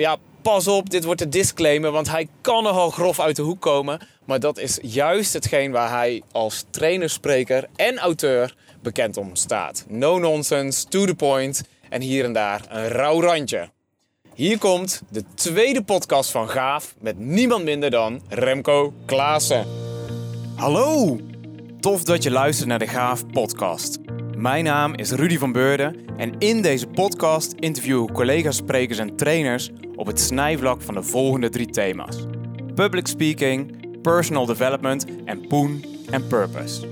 ja, pas op, dit wordt een disclaimer, want hij kan nogal grof uit de hoek komen. Maar dat is juist hetgeen waar hij als trainer, spreker en auteur bekend om staat. No nonsense, to the point en hier en daar een rauw randje. Hier komt de tweede podcast van Gaaf met niemand minder dan Remco Klaassen. Hallo! Tof dat je luistert naar de Gaaf podcast. Mijn naam is Rudy van Beurden en in deze podcast interview ik collega's, sprekers en trainers op het snijvlak van de volgende drie thema's: public speaking, personal development en poen en purpose.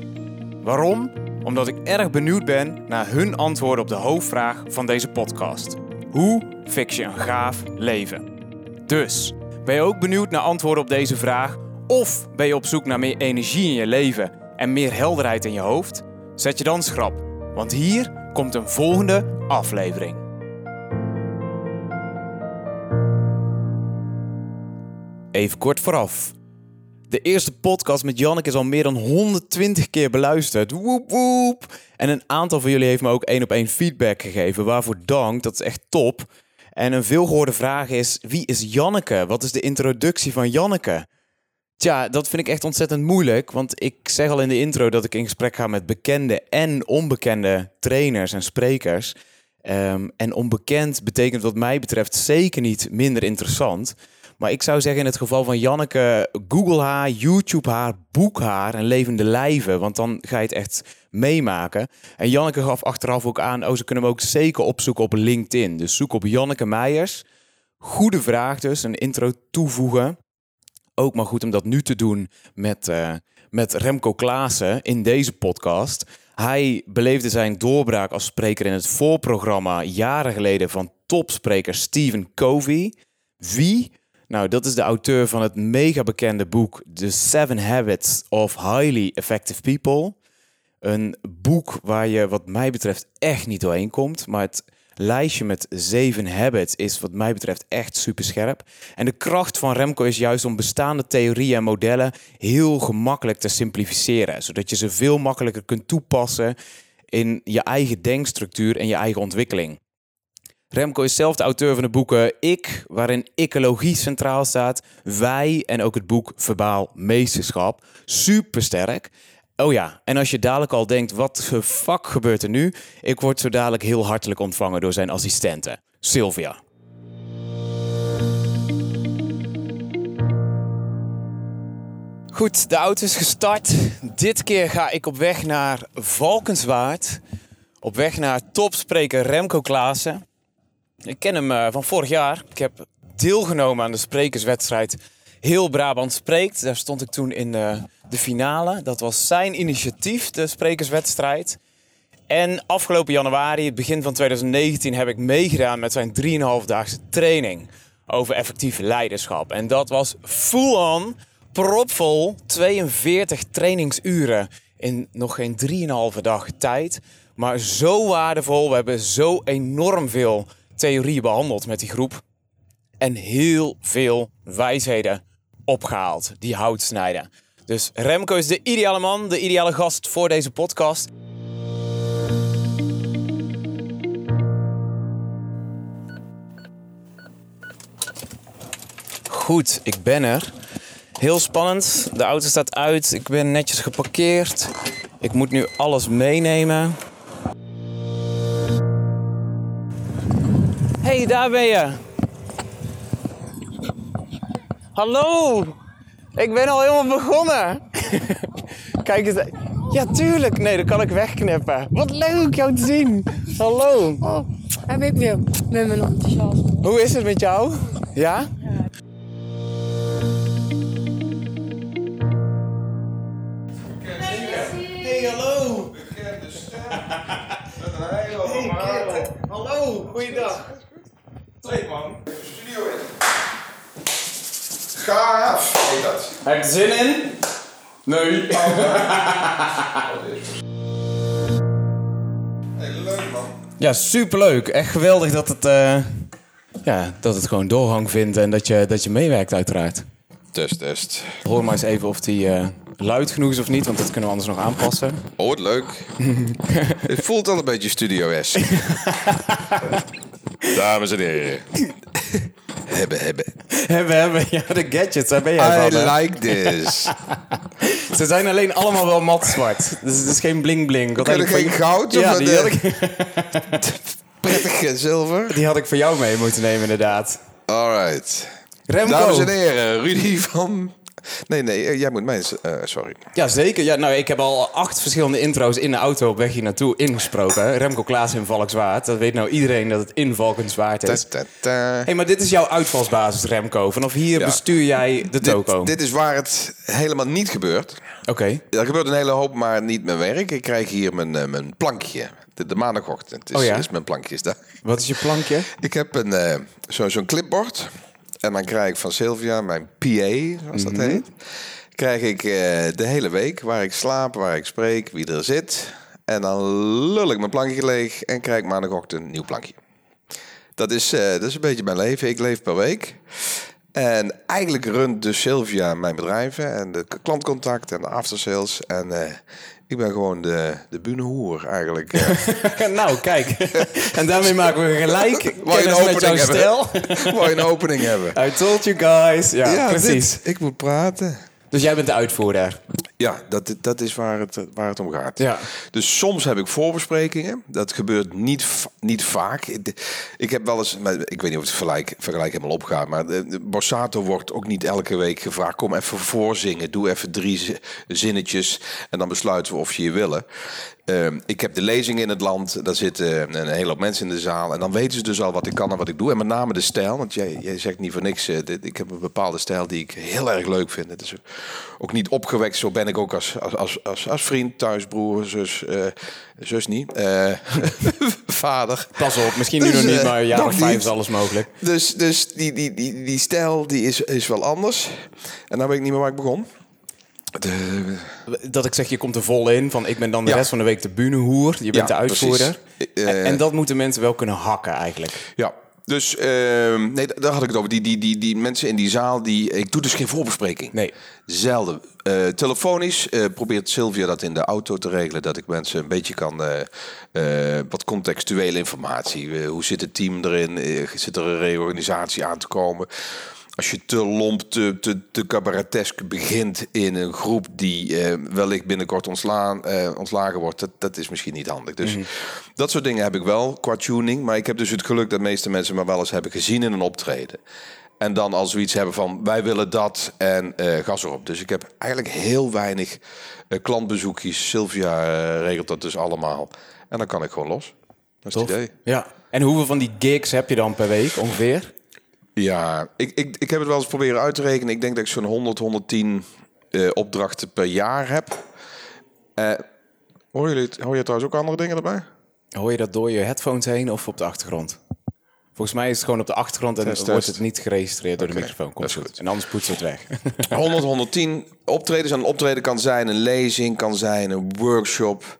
Waarom? Omdat ik erg benieuwd ben naar hun antwoorden op de hoofdvraag van deze podcast. Hoe fix je een gaaf leven? Dus, ben je ook benieuwd naar antwoorden op deze vraag? Of ben je op zoek naar meer energie in je leven en meer helderheid in je hoofd? Zet je dan schrap, want hier komt een volgende aflevering. Even kort vooraf. De eerste podcast met Janneke is al meer dan 120 keer beluisterd. Woep woep. En een aantal van jullie heeft me ook één op één feedback gegeven. Waarvoor dank, dat is echt top. En een veelgehoorde vraag is: wie is Janneke? Wat is de introductie van Janneke? Tja, dat vind ik echt ontzettend moeilijk. Want ik zeg al in de intro dat ik in gesprek ga met bekende en onbekende trainers en sprekers. Ehm, en onbekend betekent wat mij betreft zeker niet minder interessant. Maar ik zou zeggen in het geval van Janneke, Google haar, YouTube haar, boek haar en levende lijven. Want dan ga je het echt meemaken. En Janneke gaf achteraf ook aan, oh ze kunnen hem ook zeker opzoeken op LinkedIn. Dus zoek op Janneke Meijers. Goede vraag dus, een intro toevoegen. Ook maar goed om dat nu te doen met, uh, met Remco Klaassen in deze podcast. Hij beleefde zijn doorbraak als spreker in het voorprogramma jaren geleden van topspreker Stephen Covey. Wie? Nou, dat is de auteur van het mega bekende boek The Seven Habits of Highly Effective People. Een boek waar je, wat mij betreft, echt niet doorheen komt. Maar het lijstje met zeven habits is, wat mij betreft, echt super scherp. En de kracht van Remco is juist om bestaande theorieën en modellen heel gemakkelijk te simplificeren. Zodat je ze veel makkelijker kunt toepassen in je eigen denkstructuur en je eigen ontwikkeling. Remco is zelf de auteur van de boeken Ik, waarin ecologie centraal staat, Wij en ook het boek Verbaal Meesterschap. Super sterk. Oh ja, en als je dadelijk al denkt, wat de fuck gebeurt er nu? Ik word zo dadelijk heel hartelijk ontvangen door zijn assistente, Sylvia. Goed, de auto is gestart. Dit keer ga ik op weg naar Valkenswaard. Op weg naar topspreker Remco Klaassen. Ik ken hem uh, van vorig jaar. Ik heb deelgenomen aan de sprekerswedstrijd Heel Brabant Spreekt. Daar stond ik toen in de, de finale. Dat was zijn initiatief, de sprekerswedstrijd. En afgelopen januari, het begin van 2019, heb ik meegedaan met zijn 3,5-daagse training over effectief leiderschap. En dat was full-on, propvol, 42 trainingsuren in nog geen 3,5 dag tijd. Maar zo waardevol, we hebben zo enorm veel theorie behandeld met die groep. En heel veel wijsheden opgehaald die hout snijden. Dus Remco is de ideale man, de ideale gast voor deze podcast. Goed, ik ben er. Heel spannend. De auto staat uit. Ik ben netjes geparkeerd. Ik moet nu alles meenemen. hey, daar ben je. Hallo. Ik ben al helemaal begonnen. Kijk eens. Ja, tuurlijk. Nee, dat kan ik wegknippen. Wat leuk jou te zien. Hallo. Oh, heb ik weer met mijn enthousiasme. Hoe is het met jou? Ja? Hey, hallo. Bekende stem. Met een hele hoge adem. Hallo, goeiedag. Twee man. Gaaf. Heet dat. Heb je er zin in? Nee. Hey, leuk man. Ja, superleuk. Echt geweldig dat het, eh, ja, dat het gewoon doorgang vindt en dat je, dat je meewerkt uiteraard. Test, test. Hoor maar eens even of die eh, luid genoeg is of niet, want dat kunnen we anders nog aanpassen. Oh, wat leuk. Het voelt al een beetje Studio S. Dames en heren. hebben, hebben. Hebben, hebben. Ja, de gadgets, daar ben jij I van. hè? like this. Ze zijn alleen allemaal wel mat zwart. Dus het is geen bling bling. Want Kun je eigenlijk geen goud? Ja, of die de- had, ik, Prettig eh, zilver. die had ik voor jou mee moeten nemen, inderdaad. Alright. Remco. Dames en heren, Rudy van... Nee, nee, eh, jij moet mij... eens- eh, sorry. Ja, zeker. Ja, nou, ik heb al acht verschillende intro's in de auto op weg hier naartoe ingesproken. hè. Remco Klaas in Valkenswaard. Dat weet nou iedereen dat het in Valkenswaard is. ta. hey, maar dit is jouw uitvalsbasis, Remco. Vanaf hier Ja. bestuur jij de toko. Dit, dit is waar het helemaal niet gebeurt. Oké. Er gebeurt een hele hoop, maar niet mijn werk. Ik krijg hier mijn, eh, mijn plankje. De, de maandagochtend is, Oh ja? is mijn plankjesdag. Wat is je plankje? Ik heb een, zo, zo'n clipboard. En dan krijg ik van Sylvia, mijn PA, zoals dat heet... krijg ik eh, de hele week waar ik slaap, waar ik spreek, wie er zit. En dan lul ik mijn plankje leeg en krijg ik maandagochtend een nieuw plankje. Dat is, eh, dat is een beetje mijn leven. Ik leef per week. En eigenlijk runt dus Sylvia mijn bedrijven en de klantcontact en de aftersales. En eh, ik ben gewoon de, de bunehoer eigenlijk. eh. nou, kijk. en daarmee maken we gelijk je een kennis met jouw opening stijl. Wou je een opening hebben? I told you guys. Ja, precies. dit. Ik moet praten. Dus jij bent de uitvoerder. Ja, dat, dat is waar het, waar het om gaat. Ja. Dus soms heb ik voorbesprekingen. Dat gebeurt niet, niet vaak. Ik, heb wel eens, maar ik weet niet of het vergelijk, vergelijk helemaal opgaat, maar Borsato wordt ook niet elke week gevraagd. Kom even voorzingen, doe even drie zi- zinnetjes en dan besluiten we of je je willen. Ehm, ik heb de lezing in het land, daar zitten een hele hoop mensen in de zaal. En dan weten ze dus al wat ik kan en wat ik doe. En met name de stijl, want jij, jij zegt niet voor niks. eh, dit- ik heb een bepaalde stijl die ik heel erg leuk vind. Het is ook niet opgewekt, zo ben ik ook als, als, als, als, als vriend, thuis, broer, zus. eh, zus niet. eh, vader. Pas op, misschien nu Dus, nog niet, eh, maar nog of vijf is alles mogelijk. Dus, dus die, die, die, die stijl die is, is wel anders. En dan weet ik niet meer waar ik begon. De, Dat ik zeg, je komt er vol in van ik ben dan de Ja. rest van de week de bunehoer. Je bent Ja, de uitvoerder. en, en dat moeten mensen wel kunnen hakken eigenlijk. Ja, dus ehm, nee, daar had ik het over. Die, die, die, die mensen in die zaal, die, ik doe dus geen voorbespreking. Nee. Zelden. Eh, telefonisch eh, probeert Sylvia dat in de auto te regelen. Dat ik mensen een beetje kan... eh, wat contextuele informatie. Hoe zit het team erin? Zit er een reorganisatie aan te komen? Als je te lomp, te, te, te cabaretesk begint in een groep die eh, wellicht binnenkort ontslaan, eh, ontslagen wordt, dat, dat is misschien niet handig. Dus dat soort dingen heb ik wel qua tuning. Maar ik heb dus het geluk dat de meeste mensen me wel eens hebben gezien in een optreden. En dan als we iets hebben van wij willen dat en eh, gas erop. Dus ik heb eigenlijk heel weinig eh, klantbezoekjes. Sylvia regelt dat dus allemaal. En dan kan ik gewoon los. Dat is het idee. Ja. En hoeveel van die gigs heb je dan per week ongeveer? Ja, ik, ik, ik heb het wel eens proberen uit te rekenen. Ik denk dat ik zo'n 100, 110 eh, opdrachten per jaar heb. Eh hoor, jullie, hoor je trouwens ook andere dingen erbij? Hoor je dat door je headphones heen of op de achtergrond? Volgens mij is het gewoon op de achtergrond en Test, wordt het niet geregistreerd door de microfoon. Komt goed. goed. En anders poetsen het weg. 100, 110 optredens. En een optreden kan zijn een lezing, kan zijn een workshop.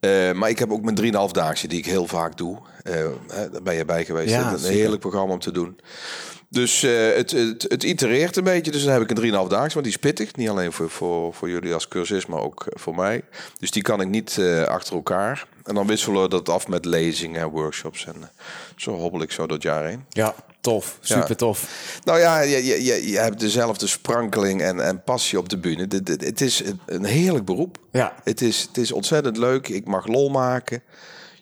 Eh, maar ik heb ook mijn 3,5-daagse die ik heel vaak doe. Daar ben je bij geweest. Ja, is een heerlijk programma om te doen. Dus eh, het, het, het itereert een beetje. Dus dan heb ik een 3,5 daagse, want die is pittig. Niet alleen voor, voor, voor jullie als cursist, maar ook voor mij. Dus die kan ik niet eh, achter elkaar. En dan wisselen we dat af met lezingen en workshops. En eh, zo hobbel ik zo dat jaar heen. ja, tof. Super Ja. tof. Nou ja, je, je, je, je hebt dezelfde sprankeling en, en passie op de bühne. Dit- Het is een- een heerlijk beroep. Ja. Het is, het is ontzettend leuk. Ik mag lol maken.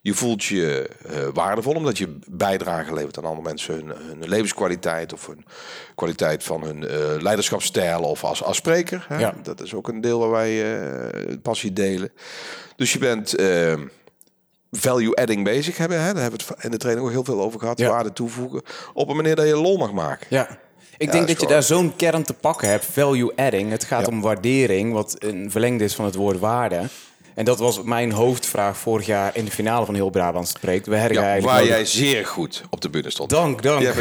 Je voelt je eh, waardevol omdat je bijdrage levert aan andere mensen. Hun, hun levenskwaliteit of hun kwaliteit van hun eh, leiderschapsstijl of als, als spreker. Hè? Ja. Dat is ook een deel waar wij eh, passie delen. Dus je bent eh, value adding bezig hebben. Hè? Daar hebben we het in de training ook heel veel over gehad. Ja. Waarde toevoegen op een manier dat je lol mag maken. Ja. Ik Ja, denk is dat je daar zo'n kern te pakken hebt, value adding. Het gaat om waardering, wat een verlengde is van het woord waarde. En dat was mijn hoofdvraag vorig jaar in de finale van Heel Brabant spreekt. We Ja, waar jij zeer goed op de bühne stond. Dank, dank. Ja,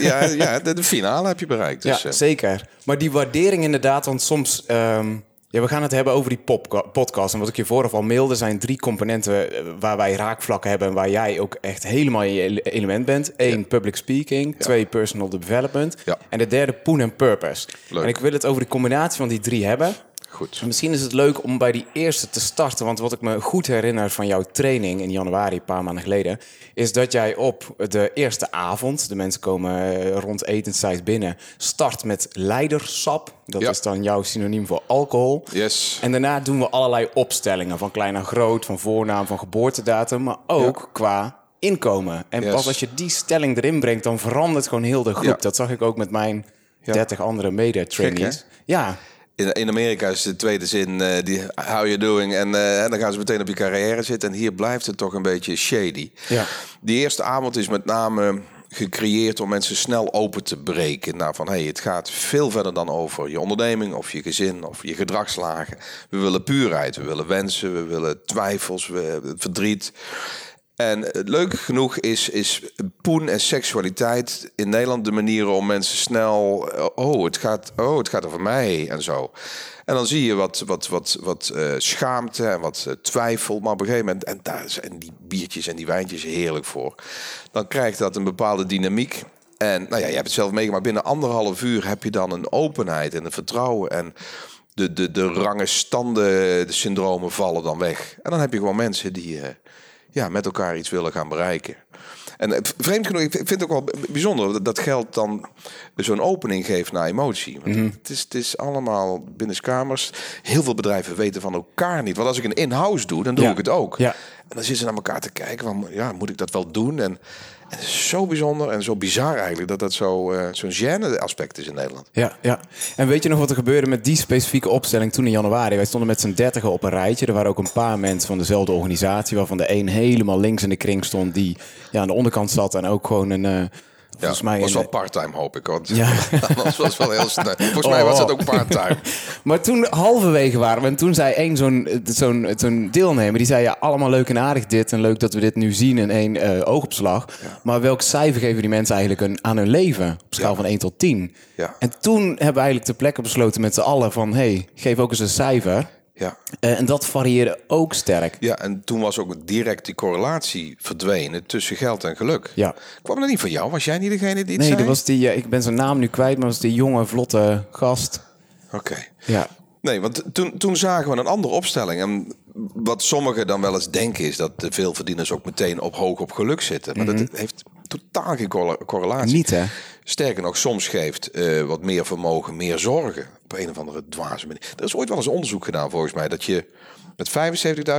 ja, ja, de, de finale heb je bereikt. Dus, ja, eh, zeker. Maar die waardering inderdaad, want soms... ehm, ja, we gaan het hebben over die podcast. En wat ik je vooraf al mailde, zijn drie componenten eh, waar wij raakvlakken hebben... en waar jij ook echt helemaal in je ele- element bent. Eén, public speaking. Twee, personal development. Ja. En de derde, poen en purpose. Leuk. En ik wil het over de combinatie van die drie hebben. Goed. En Misschien is het leuk om bij die eerste te starten. Want wat ik me goed herinner van jouw training in januari, een paar maanden geleden, is dat jij op de eerste avond, de mensen komen eh, rond etenstijd binnen, start met leidersap. Dat Ja. is dan jouw synoniem voor alcohol. Yes. En daarna doen we allerlei opstellingen, van klein naar groot, van voornaam, van geboortedatum, maar ook qua inkomen. En Yes. pas als je die stelling erin brengt, dan verandert gewoon heel de groep. Ja. Dat zag ik ook met mijn Ja. 30 andere mede-trainees. Ja, In, in Amerika is de tweede zin eh, die how you doing en, eh, en dan gaan ze meteen op je carrière zitten. En hier blijft het toch een beetje shady. Ja. Die eerste avond is met name gecreëerd om mensen snel open te breken. Nou, van hey, het gaat veel verder dan over je onderneming of je gezin of je gedragslagen. We willen puurheid, we willen wensen, we willen twijfels, we, verdriet. En leuk genoeg is, is poen en seksualiteit in Nederland de manieren om mensen snel. eh, Oh, het gaat, oh, het gaat over mij en zo. En dan zie je wat, wat, wat, wat eh, schaamte en wat eh, twijfel. Maar op een gegeven moment, en daar zijn die biertjes en die wijntjes heerlijk voor. Dan krijgt dat een bepaalde dynamiek. En nou ja, je hebt het zelf meegemaakt. Binnen anderhalf uur heb je dan een openheid en een vertrouwen. En de, de, de rangen standen, de syndromen vallen dan weg. En dan heb je gewoon mensen die ja, met elkaar iets willen gaan bereiken. En eh, vreemd genoeg, ik vind het ook wel bijzonder dat- dat geld dan zo'n opening geeft naar emotie. Want het, is, het is allemaal binnenskamers. Heel veel bedrijven weten van elkaar niet. Want als ik een in-house doe, dan doe Ja. ik het ook. Ja. En dan zitten ze naar elkaar te kijken van, ja, moet ik dat wel doen? En, zo bijzonder en zo bizar eigenlijk dat dat zo, eh, zo'n gêne aspect is in Nederland. Ja, ja. En weet je nog wat er gebeurde met die specifieke opstelling toen in januari? Wij stonden met z'n dertigen op een rijtje. Er waren ook een paar mensen van dezelfde organisatie, waarvan de een helemaal links in de kring stond, die ja, aan de onderkant zat en ook gewoon een. eh volgens mij was wel part-time hoop ik. Want Ja. dat was wel heel snel. Volgens mij was Oh. dat ook part-time. Maar toen halverwege waren we en toen zei één zo'n zo'n zo'n deelnemer, die zei ja, allemaal leuk en aardig dit en leuk dat we dit nu zien in één eh, oogopslag. Maar welk cijfer geven die mensen eigenlijk een, aan hun leven op schaal Ja. van 1 tot 10? Ja. En toen hebben we eigenlijk ter plekke besloten met z'n allen van hey, geef ook eens een cijfer. Ja. Eh, en dat varieerde ook sterk. Ja, en toen was ook direct die correlatie verdwenen tussen geld en geluk. Ja. Kwam dat niet van jou? Was jij niet degene die het Nee, dat was die, eh, ik ben zijn naam nu kwijt, maar was die jonge, vlotte gast. Oké. Ja. Nee, want toen, toen zagen we een andere opstelling. En wat sommigen dan wel eens denken is dat de veelverdieners ook meteen op hoog op geluk zitten. Maar dat heeft totaal geen correla- correlatie. Mhm. Niet, hè? Sterker nog, soms geeft eh, wat meer vermogen meer zorgen. Op een of andere dwaze manier. Er is ooit wel eens onderzoek gedaan volgens mij. Dat je met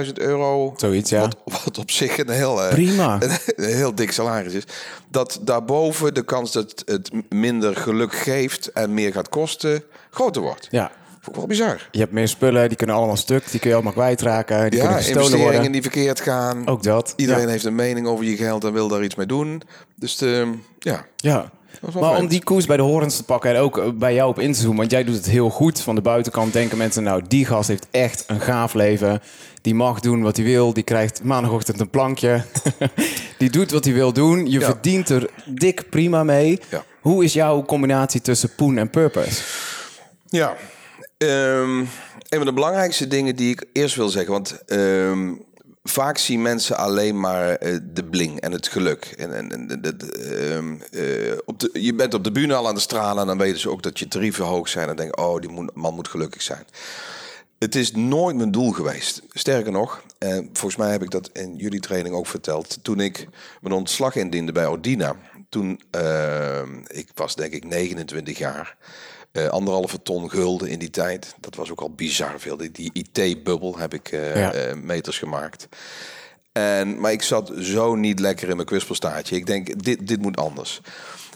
75.000 euro... Zoiets, ja. Wat, wat op zich een heel, eh, Prima. een, een heel dik salaris is. Dat daarboven de kans dat het minder geluk geeft en meer gaat kosten groter wordt. Ja. Vond ik wel bizar. Je hebt meer spullen, die kunnen allemaal stuk, die kun je allemaal kwijtraken, die Ja, kunnen investeringen worden. die verkeerd gaan. Ook dat. Iedereen Ja. heeft een mening over je geld en wil daar iets mee doen. Dus de, ja, Ja. Maar om die koers bij de horens te pakken en ook eh, bij jou op in te zoomen, want jij doet het heel goed. Van de buitenkant denken mensen, nou, die gast heeft echt een gaaf leven. Die mag doen wat hij wil. Die krijgt maandagochtend een plankje. die doet wat hij wil doen. Je Ja. verdient er dik prima mee. Ja. Hoe is jouw combinatie tussen poen en purpose? Ja, Ehm, een van de belangrijkste dingen die ik eerst wil zeggen, want ehm, vaak zien mensen alleen maar eh, de bling en het geluk. En, en, en ehm, eh, op de, je bent op de bühne al aan de stralen en dan weten ze ook dat je tarieven hoog zijn en denken, oh, die man moet gelukkig zijn. Het is nooit mijn doel geweest. Sterker nog, eh, volgens mij heb ik dat in jullie training ook verteld. Toen ik mijn ontslag indiende bij Ordina, toen eh, ik was denk ik 29 jaar, eh, anderhalve ton gulden in die tijd. Dat was ook al bizar veel. Die, die IT-bubbel heb ik eh, Ja. eh, meters gemaakt. En, maar ik zat zo niet lekker in mijn kwispelstaartje. Ik denk, dit, dit moet anders.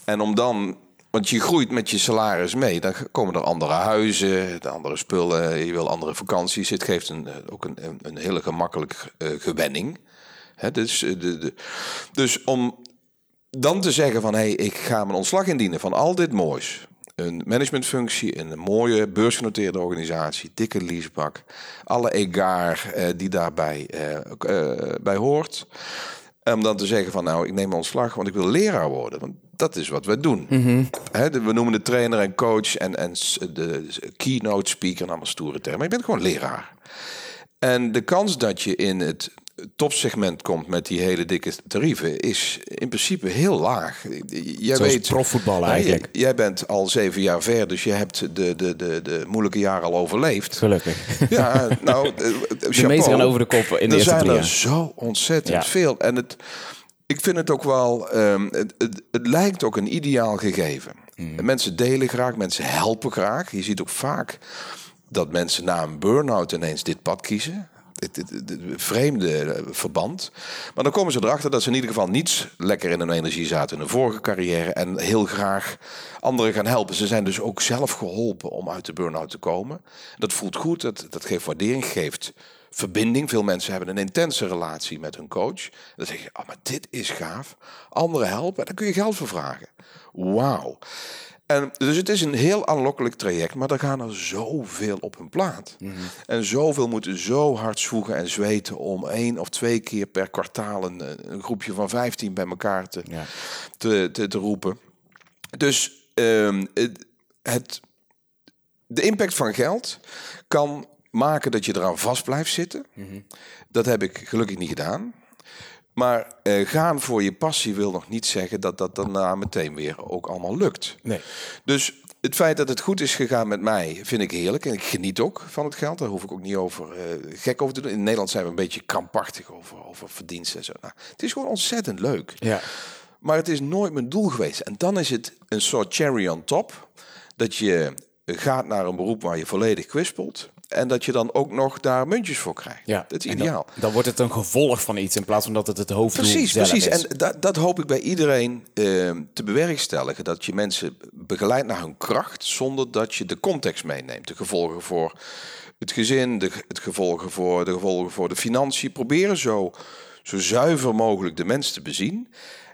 En om dan, want je groeit met je salaris mee. Dan komen er andere huizen, de andere spullen. Je wil andere vakanties. Het geeft een, ook een, een, hele gemakkelijk eh, gewenning. Hè, dus, de, de, dus om dan te zeggen van... hé, hey, ik ga mijn ontslag indienen van al dit moois. Een managementfunctie, een mooie beursgenoteerde organisatie, dikke leasepak. Alle egaar eh, die daarbij eh, eh, bij hoort. Om dan te zeggen van nou, ik neem ontslag, want ik wil leraar worden. Want dat is wat we doen. De- we noemen de trainer en coach en, en de keynote speaker en allemaal stoere termen. Maar je bent gewoon leraar. En de kans dat je in het topsegment komt met die hele dikke tarieven, is in principe heel laag. Jij Zoals weet, profvoetbal Ja, eigenlijk. jij- jij bent al zeven jaar ver, dus je hebt de, de, de, de moeilijke jaren al overleefd. Gelukkig. Ja, nou, eh, De chapeau. meeste gaan over de kop in de er eerste zijn er jaar. zo ontzettend Ja. veel. En het, ik vind het ook wel, ehm, het, het, het lijkt ook een ideaal gegeven. Mm. Mensen delen graag, mensen helpen graag. Je ziet ook vaak dat mensen na een burn-out ineens dit pad kiezen. Dit vreemde eh, verband. Maar dan komen ze erachter dat ze in ieder geval niet lekker in hun energie zaten in hun vorige carrière. En heel graag anderen gaan helpen. Ze zijn dus ook zelf geholpen om uit de burn-out te komen. Dat voelt goed, dat, dat geeft waardering, geeft verbinding. Veel mensen hebben een intense relatie met hun coach. Dan zeg je, oh, maar dit is gaaf. Anderen helpen, daar kun je geld voor vragen. Wauw. En dus het is een heel aanlokkelijk traject, maar er gaan er zoveel op hun plaat. En zoveel moeten zo hard zwoegen en zweten om één of twee keer per kwartaal een, een groepje van 15 bij elkaar te, Ja. te, te, te roepen. Dus ehm, het, het, de impact van geld kan maken dat je eraan vast blijft zitten. Dat heb ik gelukkig niet gedaan. Maar eh, gaan voor je passie wil nog niet zeggen dat dat daarna meteen weer ook allemaal lukt. Nee. Dus het feit dat het goed is gegaan met mij vind ik heerlijk. En ik geniet ook van het geld. Daar hoef ik ook niet over eh, gek over te doen. In Nederland zijn we een beetje krampachtig over, over verdiensten en zo. Nou, het is gewoon ontzettend leuk. Ja. Maar het is nooit mijn doel geweest. En dan is het een soort cherry on top. Dat je gaat naar een beroep waar je volledig kwispelt. En dat je dan ook nog daar muntjes voor krijgt. Ja. Dat is ideaal. Dan, dan wordt het een gevolg van iets in plaats van dat het het hoofddoel Precies, zelf precies. is. En dat, dat hoop ik bij iedereen eh, te bewerkstelligen. Dat je mensen begeleidt naar hun kracht zonder dat je de context meeneemt. De gevolgen voor het gezin, de, het gevolgen voor, de gevolgen voor de financiën. Proberen zo, zo zuiver mogelijk de mens te bezien.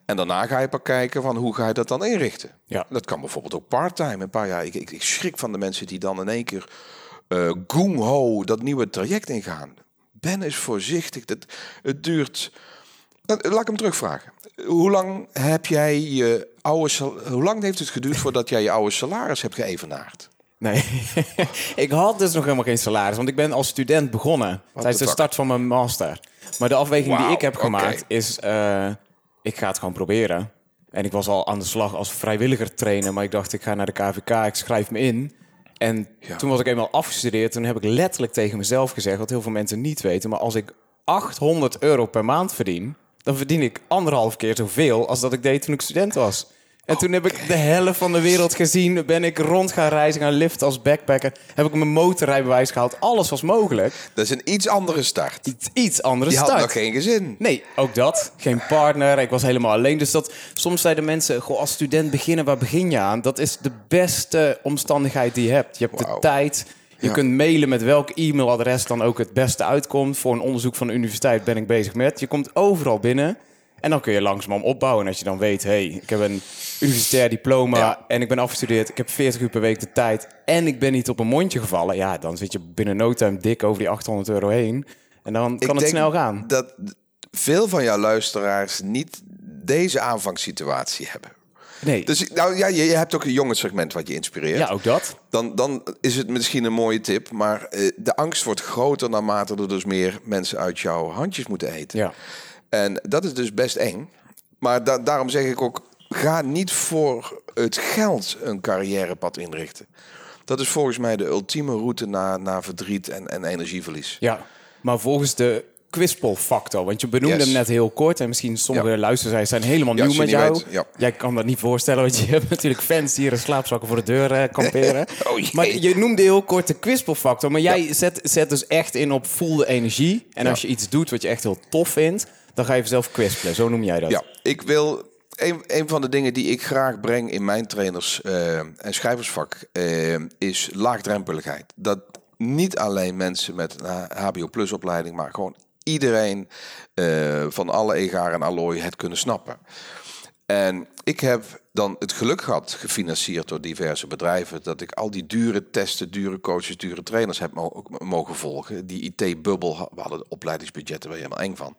En daarna ga je pas kijken van hoe ga je dat dan inrichten. Ja. Dat kan bijvoorbeeld ook part-time. Een paar jaar. Ik, ik, ik schrik van de mensen die dan in één keer eh ho dat nieuwe traject ingaan. Ben eens voorzichtig. Dat, het duurt. Nou, Laat ik hem terugvragen. Hoe lang heb jij je oude Hoe lang heeft het geduurd voordat jij je oude salaris hebt geëvenaard? Nee, ik had dus nog helemaal geen salaris, want ik ben als student begonnen tijdens de start van mijn master. Maar de afweging die ik heb gemaakt is, eh, ik ga het gewoon proberen. En ik was al aan de slag als vrijwilliger trainer, maar ik dacht ik ga naar de KVK, ik schrijf me in. En Ja. toen was ik eenmaal afgestudeerd, toen heb ik letterlijk tegen mezelf gezegd, wat heel veel mensen niet weten, maar als ik 800 euro per maand verdien, dan verdien ik anderhalf keer zoveel als dat ik deed toen ik student was. En toen heb ik de helft van de wereld gezien. Ben ik rond gaan reizen, gaan liften als backpacker. Heb ik mijn motorrijbewijs gehaald. Alles was mogelijk. Dat is een iets andere start. Iets, iets andere Je had start. nog geen gezin. Nee, ook dat. Geen partner. Ik was helemaal alleen. Dus dat, soms zeiden mensen, goh, als student beginnen, waar begin je aan? Dat is de beste omstandigheid die je hebt. Je hebt de tijd. Je Ja. kunt mailen met welk e-mailadres dan ook het beste uitkomt. Voor een onderzoek van de universiteit ben ik bezig met. Je komt overal binnen. En dan kun je langzaam opbouwen. En als je dan weet, hey, ik heb een universitair diploma Ja. en ik ben afgestudeerd. Ik heb 40 uur per week de tijd. En ik ben niet op een mondje gevallen. Ja, dan zit je binnen no time dik over die 800 euro heen. En dan Ik kan het snel gaan. Dat veel van jouw luisteraars niet deze aanvangssituatie hebben. Nee, Dus nou ja, je, je hebt ook een jongenssegment wat je inspireert. ja, ook dat. Dan, dan is het misschien een mooie tip. Maar eh, de angst wordt groter naarmate er dus meer mensen uit jouw handjes moeten eten. Ja. En dat is dus best eng. Maar da- daarom zeg ik ook, ga niet voor het geld een carrièrepad inrichten. Dat is volgens mij de ultieme route naar, naar verdriet en, en energieverlies. Ja, maar volgens de kwispelfactor, want je benoemde Yes. hem net heel kort en misschien sommige Ja. luisteraars zijn helemaal Ja, nieuw met jou. weet, ja. Jij kan dat niet voorstellen, want je hebt natuurlijk fans die hier een slaapzakken voor de deur eh, kamperen. Oh, maar je noemde heel kort de kwispelfactor, maar jij zet, zet dus echt in op voel de energie. En als je iets doet wat je echt heel tof vindt, dan ga je zelf kwispelen. Zo noem jij dat. Ja, ik wil. Een, een van de dingen die ik graag breng in mijn trainers- eh, en schrijversvak eh, is laagdrempeligheid. Dat niet alleen mensen met een HBO-plus-opleiding, maar gewoon iedereen eh, van alle egaar en allooi het kunnen snappen. En ik heb dan het geluk gehad, gefinancierd door diverse bedrijven, dat ik al die dure testen, dure coaches, dure trainers heb mogen volgen. Die IT-bubbel, we hadden opleidingsbudgetten, waar je helemaal eng van.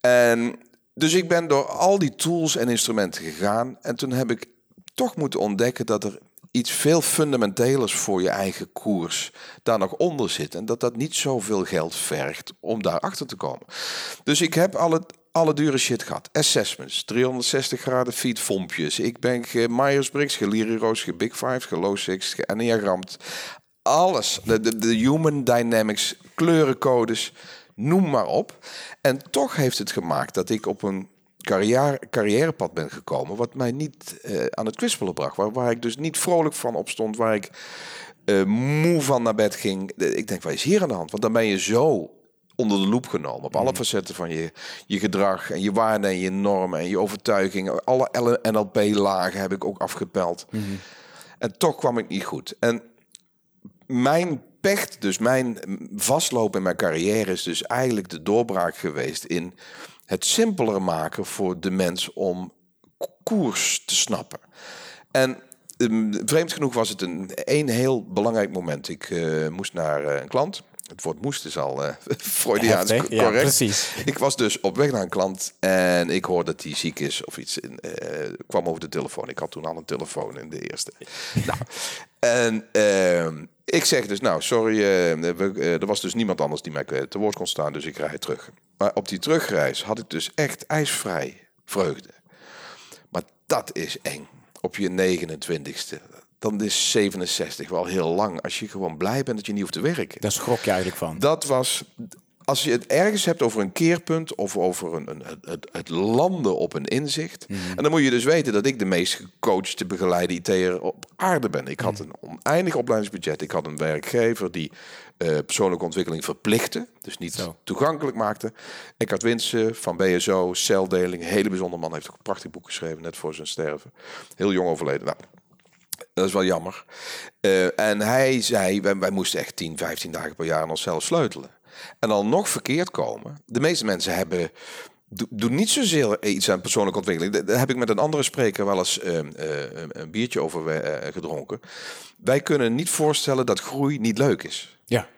En dus ik ben door al die tools en instrumenten gegaan. En toen heb ik toch moeten ontdekken dat er iets veel fundamentelers voor je eigen koers daar nog onder zit. En dat dat niet zoveel geld vergt om daar achter te komen. Dus ik heb alle, alle dure shit gehad. Assessments, 360 graden feed fompjes. Ik ben ge Myers-Briggs, geliriroos, ge Big Five, ge Low Six, ge Alles. De, de, de human dynamics, kleurencodes, noem maar op. En toch heeft het gemaakt dat ik op een carrière, carrièrepad ben gekomen, wat mij niet uh, aan het kwispelen bracht. Waar, waar ik dus niet vrolijk van opstond, waar ik uh, moe van naar bed ging. Ik denk, wat is hier aan de hand? Want dan ben je zo onder de loep genomen. Op alle mm. facetten van je, je gedrag en je waarden en je normen en je overtuigingen. Alle NLP-lagen heb ik ook afgepeld. Mm-hmm. En toch kwam ik niet goed. En mijn pecht, dus mijn vastlopen in mijn carrière, is dus eigenlijk de doorbraak geweest in het simpeler maken voor de mens om koers te snappen. En um, vreemd genoeg was het een, een heel belangrijk moment. Ik uh, moest naar uh, een klant. Het woord moest is al uh, Freudiaans correct. Ja, precies. Ik was dus op weg naar een klant en ik hoorde dat hij ziek is of iets. In, kwam over de telefoon. Ik had toen al een telefoon in de eerste. nou, en ehm, ik zeg dus, nou, sorry, er was dus niemand anders die mij te woord kon staan, dus ik rijd terug. Maar op die terugreis had ik dus echt ijsvrij vreugde. Maar dat is eng. Op je 29ste. Dan is 67 wel heel lang. Als je gewoon blij bent dat je niet hoeft te werken. Daar schrok je eigenlijk van. Dat was als je het ergens hebt over een keerpunt of over een, een het, het, landen op een inzicht. Mhm. En dan moet je dus weten dat ik de meest gecoachte begeleider IT'er op aarde ben. Ik had mhm. een oneindig opleidingsbudget. Ik had een werkgever die uh, persoonlijke ontwikkeling verplichtte. Dus niet toegankelijk maakte. Ik had winsten van BSO, celdeling. Een hele bijzondere man. Heeft ook een prachtig boek geschreven net voor zijn sterven. Heel jong overleden. Nou, dat is wel jammer. Uh, en hij zei, wij, wij moesten echt 10, 15 dagen per jaar aan onszelf sleutelen en dan nog verkeerd komen. De meeste mensen hebben doen niet zozeer iets aan persoonlijke ontwikkeling. Daar heb ik met een andere spreker wel eens uh, uh, een biertje over uh, gedronken. Wij kunnen niet voorstellen dat groei niet leuk is. Ja.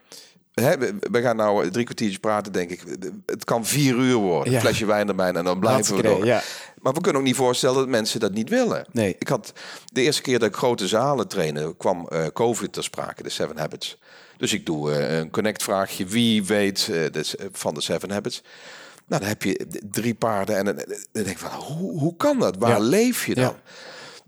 Hè, we, gaan nou drie kwartiertjes praten, denk ik. Het kan vier uur worden. Een flesje wijn erbij en dan blijven we door. Ja. Maar we kunnen ook niet voorstellen dat mensen dat niet willen. Nee. Ik had de eerste keer dat ik grote zalen trainen, kwam COVID ter sprake, de Seven Habits. Dus ik doe uh, een connect-vraagje. Wie weet uh, van de Seven Habits? Nou, dan heb je drie paarden. En dan, denk ik van, hoe, hoe kan dat? Waar leef je dan?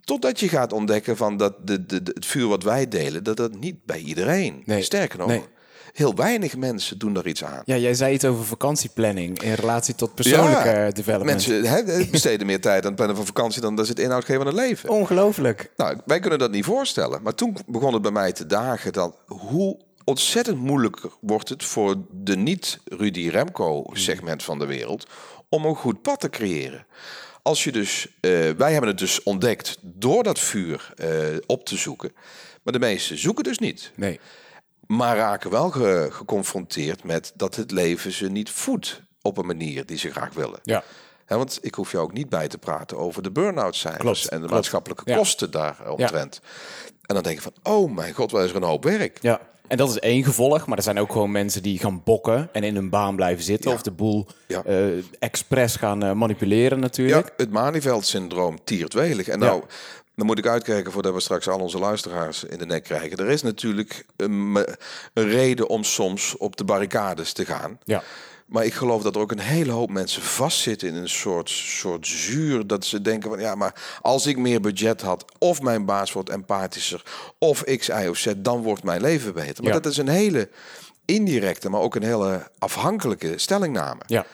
Totdat je gaat ontdekken van dat de, de, het vuur wat wij delen, dat dat niet bij iedereen. Nee. Sterker nog, nee. heel weinig mensen doen daar iets aan. Ja, jij zei iets over vakantieplanning in relatie tot persoonlijke ja, development. Mensen besteden meer tijd aan het plannen van vakantie dan dat ze het inhoud geven aan het leven. Ongelooflijk. Nou, wij kunnen dat niet voorstellen. Maar toen begon het bij mij te dagen dat hoe ontzettend moeilijk wordt het voor de niet-Rudy Remco-segment van de wereld om een goed pad te creëren. Als je dus, uh, wij hebben het dus ontdekt door dat vuur uh, op te zoeken, maar de meesten zoeken dus niet. Nee. Maar raken wel ge geconfronteerd met dat het leven ze niet voedt op een manier die ze graag willen. Ja. He, want ik hoef jou ook niet bij te praten over de burn-out cijfers en de maatschappelijke kosten daar omtrent. Ja. En dan denk je van, oh mijn god, wat is er een hoop werk. Ja. En dat is één gevolg, maar er zijn ook gewoon mensen die gaan bokken en in hun baan blijven zitten. Of de boel ja. uh, expres gaan uh, manipuleren natuurlijk. Ja, het Maniveld-syndroom tiert welig. En nou, dan moet ik uitkijken voordat we straks al onze luisteraars in de nek krijgen. Er is natuurlijk een, een reden om soms op de barricades te gaan. Ja. Maar ik geloof dat er ook een hele hoop mensen vastzitten in een soort, soort zuur. Dat ze denken van ja, maar als ik meer budget had, of mijn baas wordt empathischer, of X, Y of Z, dan wordt mijn leven beter. Maar dat is een hele indirecte, maar ook een hele afhankelijke stellingname. Ja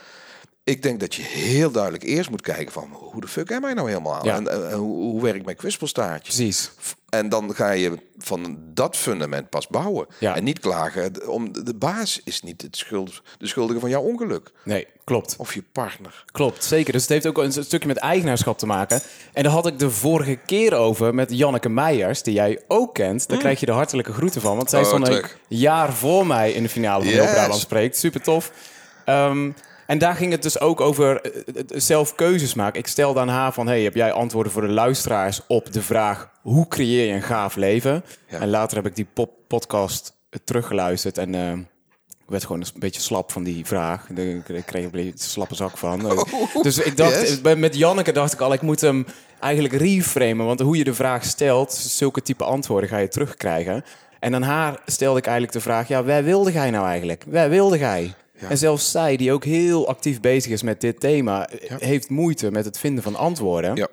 ik denk dat je heel duidelijk eerst moet kijken van hoe de fuck am I nou helemaal aan? En, uh, hoe, hoe werkt mijn kwispelstaartje? Precies. En dan ga je van dat fundament pas bouwen. Ja. En niet klagen. Om, de baas is niet het schuld, de schuldige van jouw ongeluk. Nee, klopt. Of je partner. Klopt, zeker. Dus het heeft ook een stukje met eigenaarschap te maken. En daar had ik de vorige keer over met Janneke Meijers, die jij ook kent. Daar mm. krijg je de hartelijke groeten van. Want zij oh, stond een jaar voor mij in de finale van yes. Brabant Spreekt. Super tof. Um, en daar ging het dus ook over eh, eh, zelf keuzes maken. Ik stelde aan haar van, hey, heb jij antwoorden voor de luisteraars op de vraag... hoe creëer je een gaaf leven? En later heb ik die pop podcast teruggeluisterd en... Uh, werd gewoon een beetje slap van die vraag. Ik kreeg een beetje een slappe zak van. Dus ik dacht, Yes. met Janneke dacht ik al, ik moet hem eigenlijk reframen. Want hoe je de vraag stelt, zulke type antwoorden ga je terugkrijgen. En aan haar stelde ik eigenlijk de vraag, ja, waar wilde jij nou eigenlijk? Waar wilde jij? En zelfs zij, die ook heel actief bezig is met dit thema, heeft moeite met het vinden van antwoorden. Ja.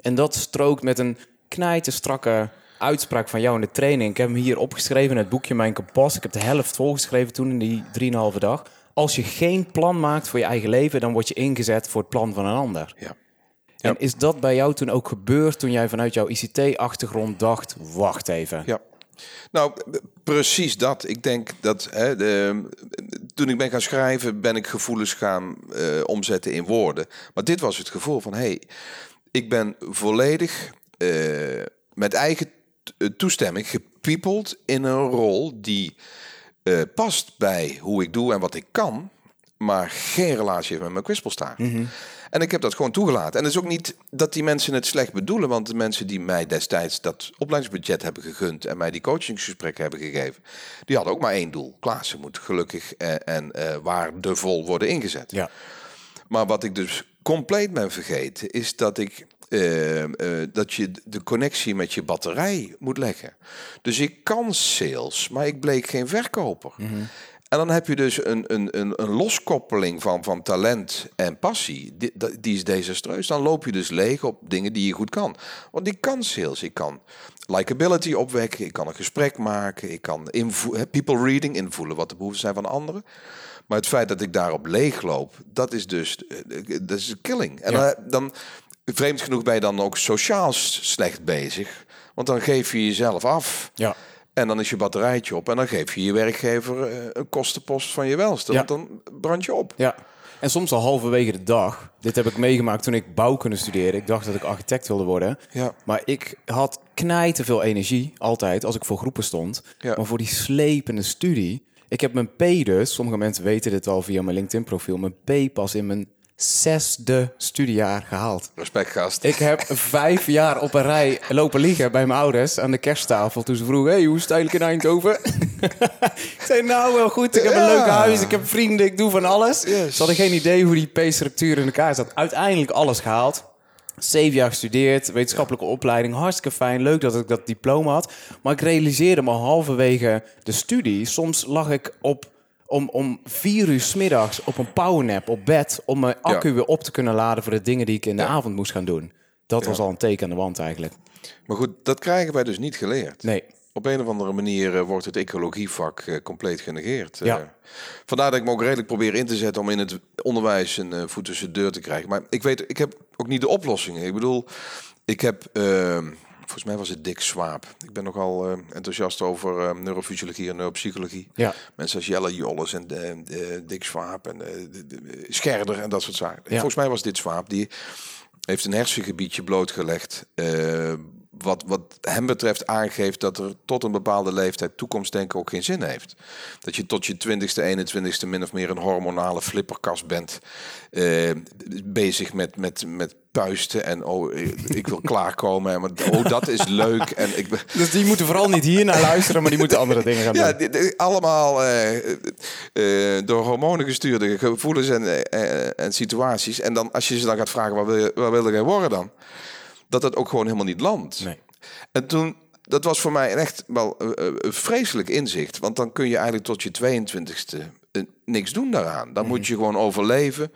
En dat strookt met een knijte strakke uitspraak van jou in de training. Ik heb hem hier opgeschreven in het boekje Mijn Kompas. Ik heb de helft volgeschreven toen in die 3,5 dag. Als je geen plan maakt voor je eigen leven, dan word je ingezet voor het plan van een ander. Ja. En is dat bij jou toen ook gebeurd toen jij vanuit jouw ICT-achtergrond dacht, wacht even. Ja. Nou, precies dat. Ik denk dat hè, toen ik ben gaan schrijven, ben ik gevoelens gaan eh, omzetten in woorden. Maar dit was het gevoel van: hé, hey, ik ben volledig eh, met eigen eh, toestemming gepiepeld in een rol die past bij hoe ik doe en wat ik kan, maar geen relatie heeft met mijn kwispelstaart. En ik heb dat gewoon toegelaten. En het is ook niet dat die mensen het slecht bedoelen, want de mensen die mij destijds dat opleidingsbudget hebben gegund en mij die coachingsgesprekken hebben gegeven, die hadden ook maar één doel. Klaassen moet gelukkig eh, en eh, waardevol worden ingezet. Ja. Maar wat ik dus compleet ben vergeten, is dat ik eh, dat je de connectie met je batterij moet leggen. Dus ik kan sales, maar ik bleek geen verkoper. En dan heb je dus een, een, een, een loskoppeling van, van talent en passie. Die, die is desastreus. Dan loop je dus leeg op dingen die je goed kan. Want ik kan sales. Ik kan likability opwekken. Ik kan een gesprek maken. Ik kan people reading invoelen wat de behoeften zijn van anderen. Maar het feit dat ik daarop leegloop, dat is dus eh, dat is een killing. En Ja. dan, vreemd genoeg, ben je dan ook sociaal slecht bezig. Want dan geef je jezelf af. Ja. En dan is je batterijtje op. En dan geef je je werkgever eh, een kostenpost van je welste. Ja. Dan brand je op. Ja. En soms al halverwege de dag. Dit heb ik meegemaakt toen ik bouwkunde studeerde. Ik dacht dat ik architect wilde worden. Ja. Maar ik had knijten veel energie, altijd, als ik voor groepen stond. Ja. Maar voor die slepende studie... Ik heb mijn P dus, sommige mensen weten dit al via mijn LinkedIn-profiel... mijn P pas in mijn zesde studiejaar gehaald. Respect, gast. Ik heb vijf jaar op een rij lopen liggen bij mijn ouders aan de kersttafel. Toen ze vroegen, hey, hoe is het eigenlijk in Eindhoven? ik zei, nou wel goed, ik heb een Ja. leuk huis, ik heb vrienden, ik doe van alles. Yes. Ze hadden geen idee hoe die P-structuur in elkaar zat. Uiteindelijk alles gehaald. Zeven jaar gestudeerd, wetenschappelijke opleiding. Hartstikke fijn, leuk dat ik dat diploma had. Maar ik realiseerde me halverwege de studie... soms lag ik op, om, om vier uur 's middags op een powernap op bed... om mijn accu Ja. weer op te kunnen laden voor de dingen die ik in de Ja. avond moest gaan doen. Dat was al een teken aan de wand eigenlijk. Maar goed, dat krijgen wij dus niet geleerd. Nee. Op een of andere manier eh, wordt het ecologievak eh, compleet genegeerd. Ja. Eh, vandaar dat ik me ook redelijk probeer in te zetten om in het onderwijs een voet tussen de deur te krijgen. Maar ik weet, ik heb ook niet de oplossingen. Ik bedoel, ik heb, eh, volgens mij was het Dick Swaap. Ik ben nogal eh, enthousiast over eh, neurofysiologie en neuropsychologie. Ja. Mensen als Jelle Jolles en eh, eh, Dick Swaap en de- de- Scherder en dat soort zaken. Ja. Volgens mij was dit Swaap die heeft een hersengebiedje blootgelegd. Eh, wat, wat hem betreft aangeeft dat er tot een bepaalde leeftijd toekomstdenken ook geen zin heeft. Dat je tot je 20ste, 21ste min of meer een hormonale flipperkast bent. eh, bezig met, met, met puisten en oh, ik wil klaarkomen. En, oh, dat is leuk. En ik ben, Dus die moeten vooral niet hier naar luisteren, maar die moeten andere dingen gaan doen. ja, allemaal eh, eh, door hormonen gestuurde gevoelens en, eh, en situaties. En dan als je ze dan gaat vragen, wat wil je, wat wil jij worden dan? Dat dat ook gewoon helemaal niet landt. Nee. En toen, dat was voor mij echt wel eh, eh, een vreselijk inzicht. Want dan kun je eigenlijk tot je 22ste eh, niks doen daaraan. Dan moet je gewoon overleven.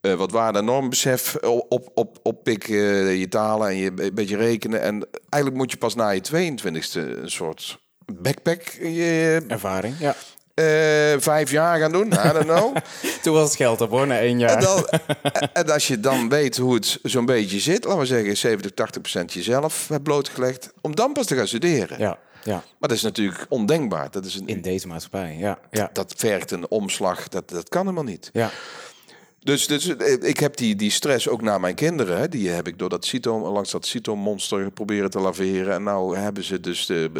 wat waarde en normbesef op, op, oppikken, je talen en je een beetje rekenen. En eigenlijk moet je pas na je 22ste een soort backpack je, Ervaring, ja. Eh, vijf jaar gaan doen. I don't know. Toen was het geld op hoor, na één jaar. En, dan, en als je dan weet hoe het zo'n beetje zit, laten we zeggen 70, 80 procent jezelf hebt blootgelegd, om dan pas te gaan studeren. Ja, ja. Maar dat is natuurlijk ondenkbaar. Dat, is een, In deze maatschappij, ja. Ja, dat vergt een omslag, dat, dat kan helemaal niet. ja. Dus, dus eh, ik heb die, die stress ook naar mijn kinderen. Hè, die heb ik door dat CITO, langs dat CITO-monster proberen te laveren. En nou hebben ze dus de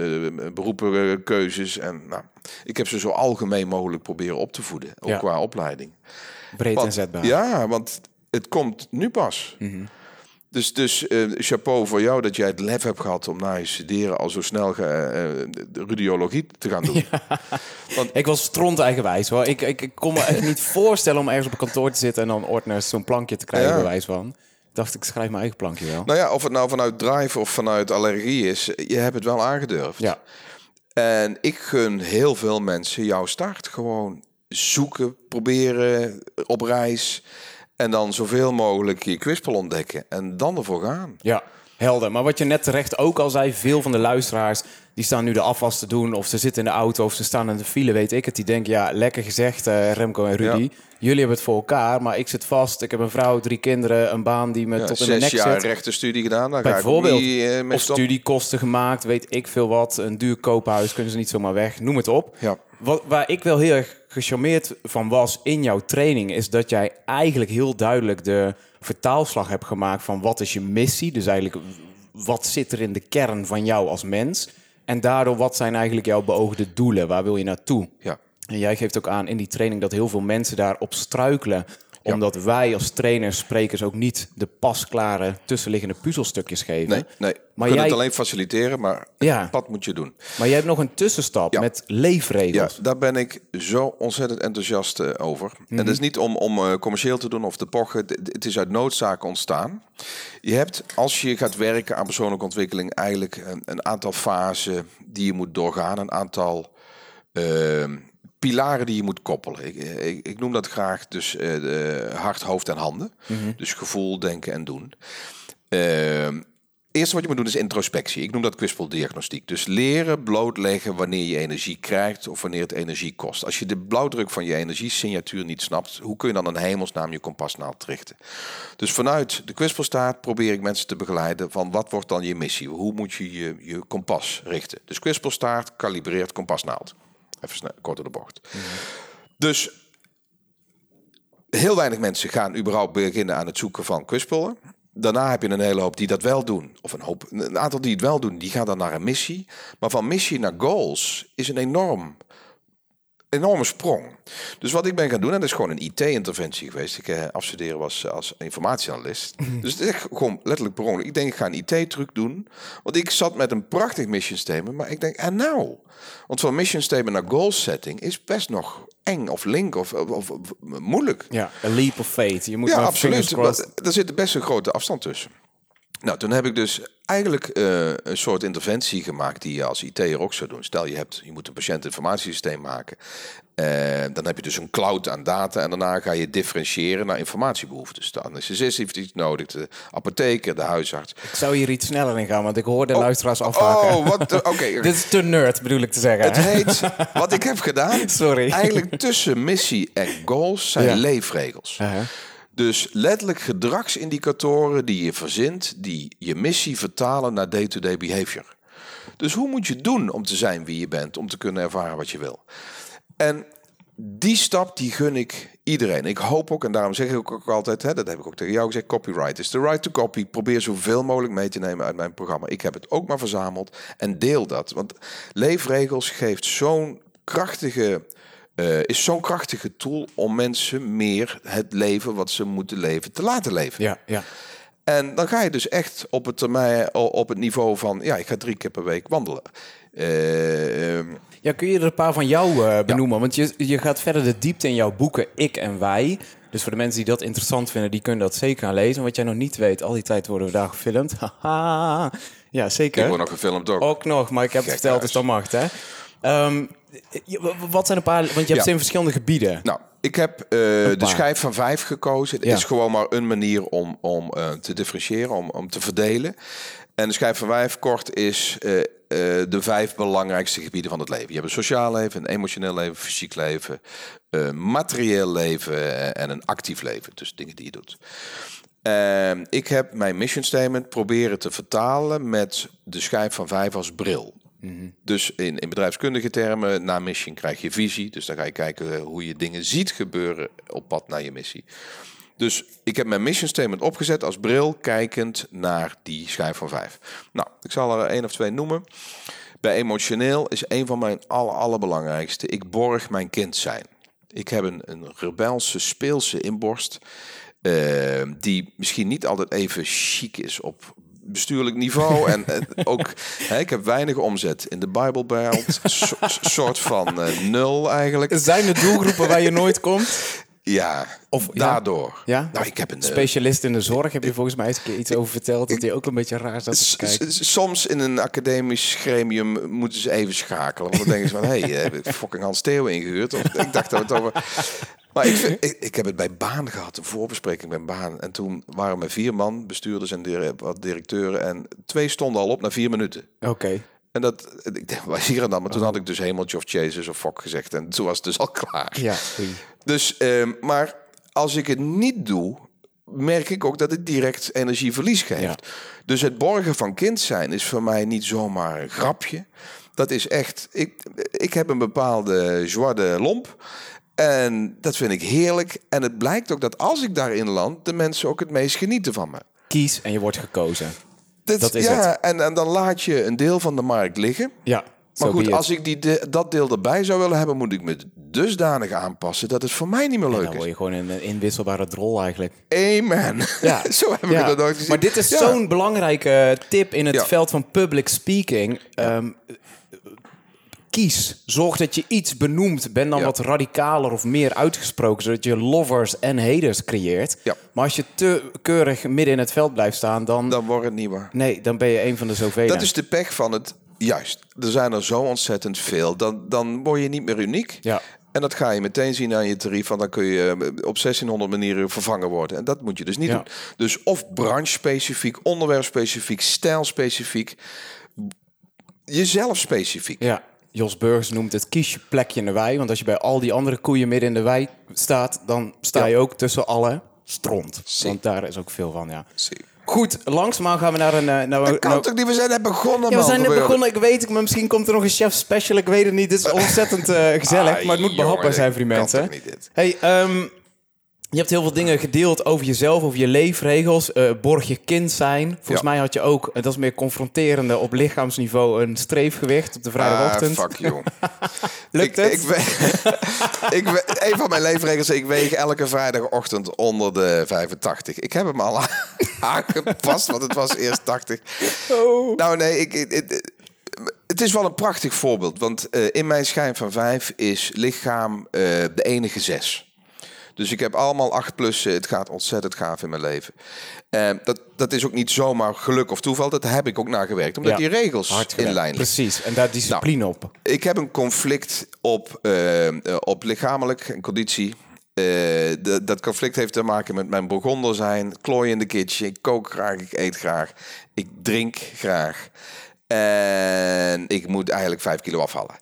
uh, beroepenkeuzes. En nou, ik heb ze zo algemeen mogelijk proberen op te voeden. Ook Ja. qua opleiding. Breed Want- en zetbaar. Ja, want het komt nu pas. Dus, dus eh, chapeau voor jou dat jij het lef hebt gehad om na je studeren al zo snel ge, eh, de rudiologie te gaan doen. Ik was stront eigenwijs hoor. Ik, ik, ik kon me echt niet voorstellen om ergens op een kantoor te zitten en dan ordners zo'n plankje te krijgen, Ja. bij wijze van. Dacht, ik schrijf mijn eigen plankje wel. Nou ja, of het nou vanuit drive of vanuit allergie is, je hebt het wel aangedurfd. Ja, En ik gun heel veel mensen jouw start. Gewoon zoeken, proberen, op reis. En dan zoveel mogelijk je kwispel ontdekken. En dan ervoor gaan. ja, helder. Maar wat je net terecht ook al zei, veel van de luisteraars die staan nu de afwas te doen, of ze zitten in de auto, of ze staan in de file, weet ik het. Die denken, ja, lekker gezegd, eh, Remco en Rudy. Ja. Jullie hebben het voor elkaar, maar ik zit vast. Ik heb een vrouw, drie kinderen, een baan die me Ja, tot in de nek zes jaar rechtenstudie gedaan. Ga ik ook Bijvoorbeeld. niet eh, of studiekosten gemaakt, weet ik veel wat. Een duur koophuis kunnen ze niet zomaar weg. Noem het op. Ja. Wat, waar ik wel heel erg gecharmeerd van was in jouw training... is dat jij eigenlijk heel duidelijk de vertaalslag hebt gemaakt... van wat is je missie? Dus eigenlijk wat zit er in de kern van jou als mens? En daardoor wat zijn eigenlijk jouw beoogde doelen? Waar wil je naartoe? Ja. En jij geeft ook aan in die training dat heel veel mensen daarop struikelen. Omdat wij als trainers, sprekers ook niet de pasklare tussenliggende puzzelstukjes geven. Nee, nee. Maar jij- het alleen faciliteren, maar Ja. pad moet je doen. Maar jij hebt nog een tussenstap Ja. met Ja, leefregels. daar ben ik zo ontzettend enthousiast eh, over. En Mhm. dat is niet om, om eh, commercieel te doen of te pochen. Het is uit noodzaak ontstaan. Je hebt, als je gaat werken aan persoonlijke ontwikkeling, eigenlijk een, een aantal fasen die je moet doorgaan. Een aantal ehm, pilaren die je moet koppelen. Ik, ik, ik noem dat graag dus eh, de hart, hoofd en handen. Dus gevoel, denken en doen. Ehm eerste wat je moet doen is introspectie. Ik noem dat kwispeldiagnostiek. Dus leren blootleggen wanneer je energie krijgt of wanneer het energie kost. Als je de blauwdruk van je energiesignatuur niet snapt, hoe kun je dan een hemelsnaam je kompasnaald richten? Dus vanuit de kwispelstaat probeer ik mensen te begeleiden van wat wordt dan je missie? Hoe moet je je, je kompas richten? Dus kwispelstaart kalibreert kompasnaald. Even snel, kort door de bocht. Dus heel weinig mensen gaan überhaupt beginnen aan het zoeken van kwispelen. Daarna heb je een hele hoop die dat wel doen. Of een hoop, een aantal die het wel doen, die gaan dan naar een missie. Maar van missie naar goals is een enorm, enorme sprong. Dus wat ik ben gaan doen, en dat is gewoon een IT-interventie geweest. Ik eh, afstuderen was als informatieanalist. dus het is echt gewoon letterlijk per ongeluk. Ik denk, ik ga een IT-truc doen. Want ik zat met een prachtig mission statement. Maar ik denk, en nou? Want van mission statement naar goal setting is best nog eng of link of, of, moeilijk. Ja, a leap of fate. Je moet Ja, absoluut. Maar Er zit best een grote afstand tussen. Nou, toen heb ik dus eigenlijk eh, een soort interventie gemaakt die je als IT'er ook zou doen. Stel je, hebt, je moet een patiëntinformatiesysteem maken. Eh, dan heb je dus een cloud aan data en daarna ga je differentiëren naar informatiebehoeftes. De anesthesist heeft iets nodig, de apotheker, de huisarts. Ik zou hier iets sneller in gaan, want ik hoor de luisteraars afhaken. Oh, wat? Oké, Dit is te nerd, bedoel ik te zeggen. het heet, wat ik heb gedaan, Sorry. eigenlijk tussen missie en goals zijn Ja. leefregels. Uh-huh. Dus letterlijk gedragsindicatoren die je verzint, die je missie vertalen naar day-to-day behavior. Dus hoe moet je doen om te zijn wie je bent, om te kunnen ervaren wat je wil? En die stap die gun ik iedereen. Ik hoop ook, en daarom zeg ik ook, ook altijd, hè, dat heb ik ook tegen jou gezegd, copyright is the right to copy. Probeer zoveel mogelijk mee te nemen uit mijn programma. Ik heb het ook maar verzameld en deel dat. Want leefregels geeft zo'n krachtige, eh, is zo'n krachtige tool om mensen meer het leven wat ze moeten leven te laten leven. Ja, ja. En dan ga je dus echt op het termijn, op het niveau van, ja, ik ga drie keer per week wandelen. Eh, ehm, Ja, kun je er een paar van jou eh, benoemen? Want je, je gaat verder de diepte in jouw boeken Ik en Wij. Dus voor de mensen die dat interessant vinden, die kunnen dat zeker gaan lezen. Wat jij nog niet weet, al die tijd worden we daar gefilmd. Haha. ja, ik zeker. word nog gefilmd ook. Ook nog, maar ik heb het verteld, thuis. dus dat mag, hè? Ehm, wat zijn een paar... Want je hebt Ja. ze in verschillende gebieden. Nou, ik heb eh, de schijf van vijf gekozen. Het Ja. is gewoon maar een manier om, om eh, te differentiëren, om, om te verdelen. En de schijf van vijf kort is eh, de vijf belangrijkste gebieden van het leven. Je hebt een sociaal leven, een emotioneel leven, fysiek leven, materieel leven en een actief leven. Dus dingen die je doet. Ehm, ik heb mijn mission statement proberen te vertalen met de schijf van vijf als bril. Dus in, in bedrijfskundige termen, na mission krijg je visie. Dus dan ga je kijken eh, hoe je dingen ziet gebeuren op pad naar je missie. Dus ik heb mijn mission statement opgezet als bril, kijkend naar die schijf van vijf. Nou, ik zal er één of twee noemen. Bij emotioneel is een van mijn aller, allerbelangrijkste. Ik borg mijn kind zijn. Ik heb een, een rebelse, speelse inborst. eh, die misschien niet altijd even chic is op bestuurlijk niveau. en ook, hè, ik heb weinig omzet in de Bible Belt. so- soort van eh, nul eigenlijk. Zijn er doelgroepen waar je nooit komt? Ja, Of- daardoor. Ja? Nou, ik heb een eh, Specialist in de zorg heb je volgens mij eens een keer iets over verteld. Dat hij ook een beetje raar zat te kijken. Soms in een academisch gremium moeten ze even schakelen. Want dan denken ze van, hé, hey, heb ik fucking Hans Theo ingehuurd? Of, ik dacht dat het over... Maar ik, vind- ik, ik heb het bij Baan gehad, een voorbespreking bij Baan. En toen waren we vier man, bestuurders en wat directeuren. En twee stonden al op na vier minuten. Oké. En dat, ik denk, waar is hier en dan? Maar toen had ik dus Hemeltje of Jesus of Fok gezegd. En toen was het dus al klaar. Ja. Dus, ehm, maar als ik het niet doe, merk ik ook dat het direct energieverlies geeft. Ja. Dus het borgen van kind zijn is voor mij niet zomaar een grapje. Dat is echt, ik, ik heb een bepaalde joie de lomp. En dat vind ik heerlijk. En het blijkt ook dat als ik daarin land, de mensen ook het meest genieten van me. Kies en je wordt gekozen. Dat, Dat is ja, het. En, en dan laat je een deel van de markt liggen. Ja. Maar goed, als ik die, de- dat deel erbij zou willen hebben, moet ik me dusdanig aanpassen dat het voor mij niet meer leuk dan is. word je gewoon een inwisselbare drol eigenlijk. Amen. Ja. Zo heb ik Ja, het nog nooit gezien. Maar dit is Ja. zo'n belangrijke tip in het Ja. veld van public speaking. Ehm, kies. Zorg dat je iets benoemt. Ben dan Ja. wat radicaler of meer uitgesproken, zodat je lovers en haters creëert. Ja. Maar als je te keurig midden in het veld blijft staan, dan, Dan wordt het niet waar. nee, dan ben je een van de zoveel. Dat is de pech van het. Juist. Er zijn er zo ontzettend veel. Dan, dan word je niet meer uniek. Ja. En dat ga je meteen zien aan je tarief. Want dan kun je eh, op 1600 manieren vervangen worden. En dat moet je dus niet Ja. doen. Dus of branche-specifiek, onderwerp-specifiek, stijl-specifiek. Jezelf specifiek. Ja. Jos Burgers noemt het kies je plekje in de wei. Want als je bij al die andere koeien midden in de wei staat, dan sta je ook tussen alle stront. Zie. Want daar is ook veel van, ja. Zie. Goed, langzaam gaan we naar een... eh, naar, Dat kan toch niet? We zijn net begonnen, Ja, we zijn net begonnen. Ik weet het, maar misschien komt er nog een chef special. Ik weet het niet. Het is ontzettend eh, gezellig, Ah, maar het moet behapbaar zijn dit voor die mensen. niet, dit? Hey, ehm, je hebt heel veel dingen gedeeld over jezelf, over je leefregels. eh, borg je kind zijn. Volgens Ja. mij had je ook, en dat is meer confronterende, op lichaamsniveau een streefgewicht op de vrijdagochtend. Ah, fuck you. Lukt ik, het? Ik een van mijn leefregels, ik weeg elke vrijdagochtend onder de 85. Ik heb hem al aangepast, want het was eerst 80. Oh. Nou nee, ik, ik- het, het is wel een prachtig voorbeeld. Want eh, in mijn schijn van 5 is lichaam eh, de enige 6. Dus ik heb allemaal 8 plussen. Het gaat ontzettend gaaf in mijn leven. Eh, dat, dat is ook niet zomaar geluk of toeval. Dat heb ik ook nagewerkt. Omdat Ja, die regels in lijn. Precies, en daar discipline op. Ik heb een conflict op, eh, eh, op lichamelijk en conditie. Eh, de- dat conflict heeft te maken met mijn Burgonder zijn. Klooi in de kitchen. Ik kook graag, ik eet graag. Ik drink graag. En ik moet eigenlijk 5 kilo afvallen.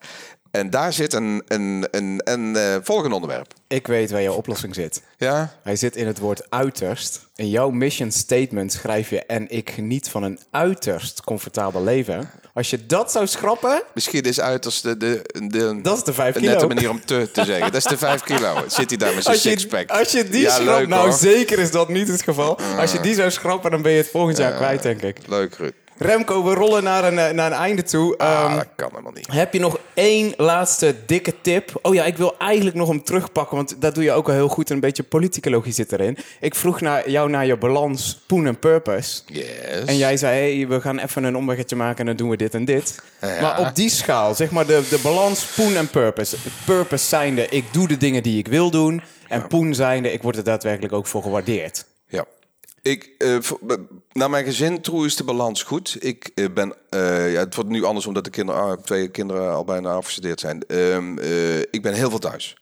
En daar zit een, een, een, een eh, volgende onderwerp. Ik weet waar jouw oplossing zit. Ja? Hij zit in het woord uiterst. In jouw mission statement schrijf je... en ik geniet van een uiterst comfortabel leven. Als je dat zou schrappen, Misschien is uiterst de, de, de, dat is de vijf een kilo. nette manier om te, te zeggen. Dat is de 5 kilo. Zit hij daar met zijn sixpack? als je die Ja, schrapt, nou hoor. zeker is dat niet het geval. Als je die zou schrappen, dan ben je het volgend jaar kwijt, denk ik. Leuk, Ruud. Remco, we rollen naar een, eh, naar een einde toe. Ah, Ehm, dat kan helemaal niet. heb je nog één laatste dikke tip? Oh ja, ik wil eigenlijk nog hem terugpakken, want dat doe je ook al heel goed. Een beetje politicologie zit erin. Ik vroeg naar jou naar je balans poen en purpose. Yes. En jij zei, hey, we gaan even een omweggetje maken en dan doen we dit en dit. Ja. Maar op die schaal, zeg maar de, de balans poen en purpose. Purpose zijnde, ik doe de dingen die ik wil doen. En poen zijnde, ik word er daadwerkelijk ook voor gewaardeerd. Ik, eh, naar mijn gezin toe is de balans goed. Ik eh, ben, eh, ja, het wordt nu anders omdat de kinderen, ah, twee kinderen al bijna afgestudeerd zijn. Ehm, eh, ik ben heel veel thuis.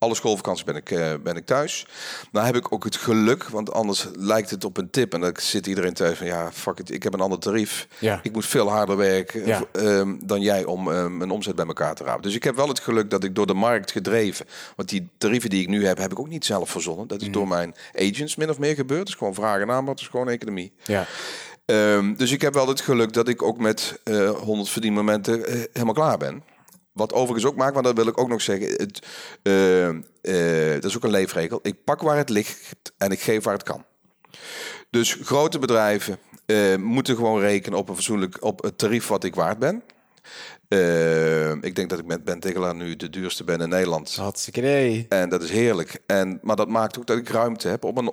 Alle schoolvakanties ben ik, eh, ben ik thuis. Nou heb ik ook het geluk, want anders lijkt het op een tip. En dan zit iedereen thuis van, ja, fuck it, ik heb een ander tarief. Ja. Ik moet veel harder werken Ja. ehm, dan jij om ehm, mijn omzet bij elkaar te rapen. Dus ik heb wel het geluk dat ik door de markt gedreven... Want die tarieven die ik nu heb, heb ik ook niet zelf verzonnen. Dat is Mhm. door mijn agents min of meer gebeurd. Is gewoon vraag en aanbod, het is gewoon economie. Ja. Ehm, dus ik heb wel het geluk dat ik ook met eh 100 verdienmomenten eh, helemaal klaar ben. Wat overigens ook maakt, maar dat wil ik ook nog zeggen. Het, eh, eh, dat is ook een leefregel. Ik pak waar het ligt en ik geef waar het kan. Dus grote bedrijven eh, moeten gewoon rekenen op een fatsoenlijk op het tarief wat ik waard ben. Eh, ik denk dat ik met Ben Tegelaar nu de duurste ben in Nederland. Hartstikke. En dat is heerlijk. En, maar dat maakt ook dat ik ruimte heb om een,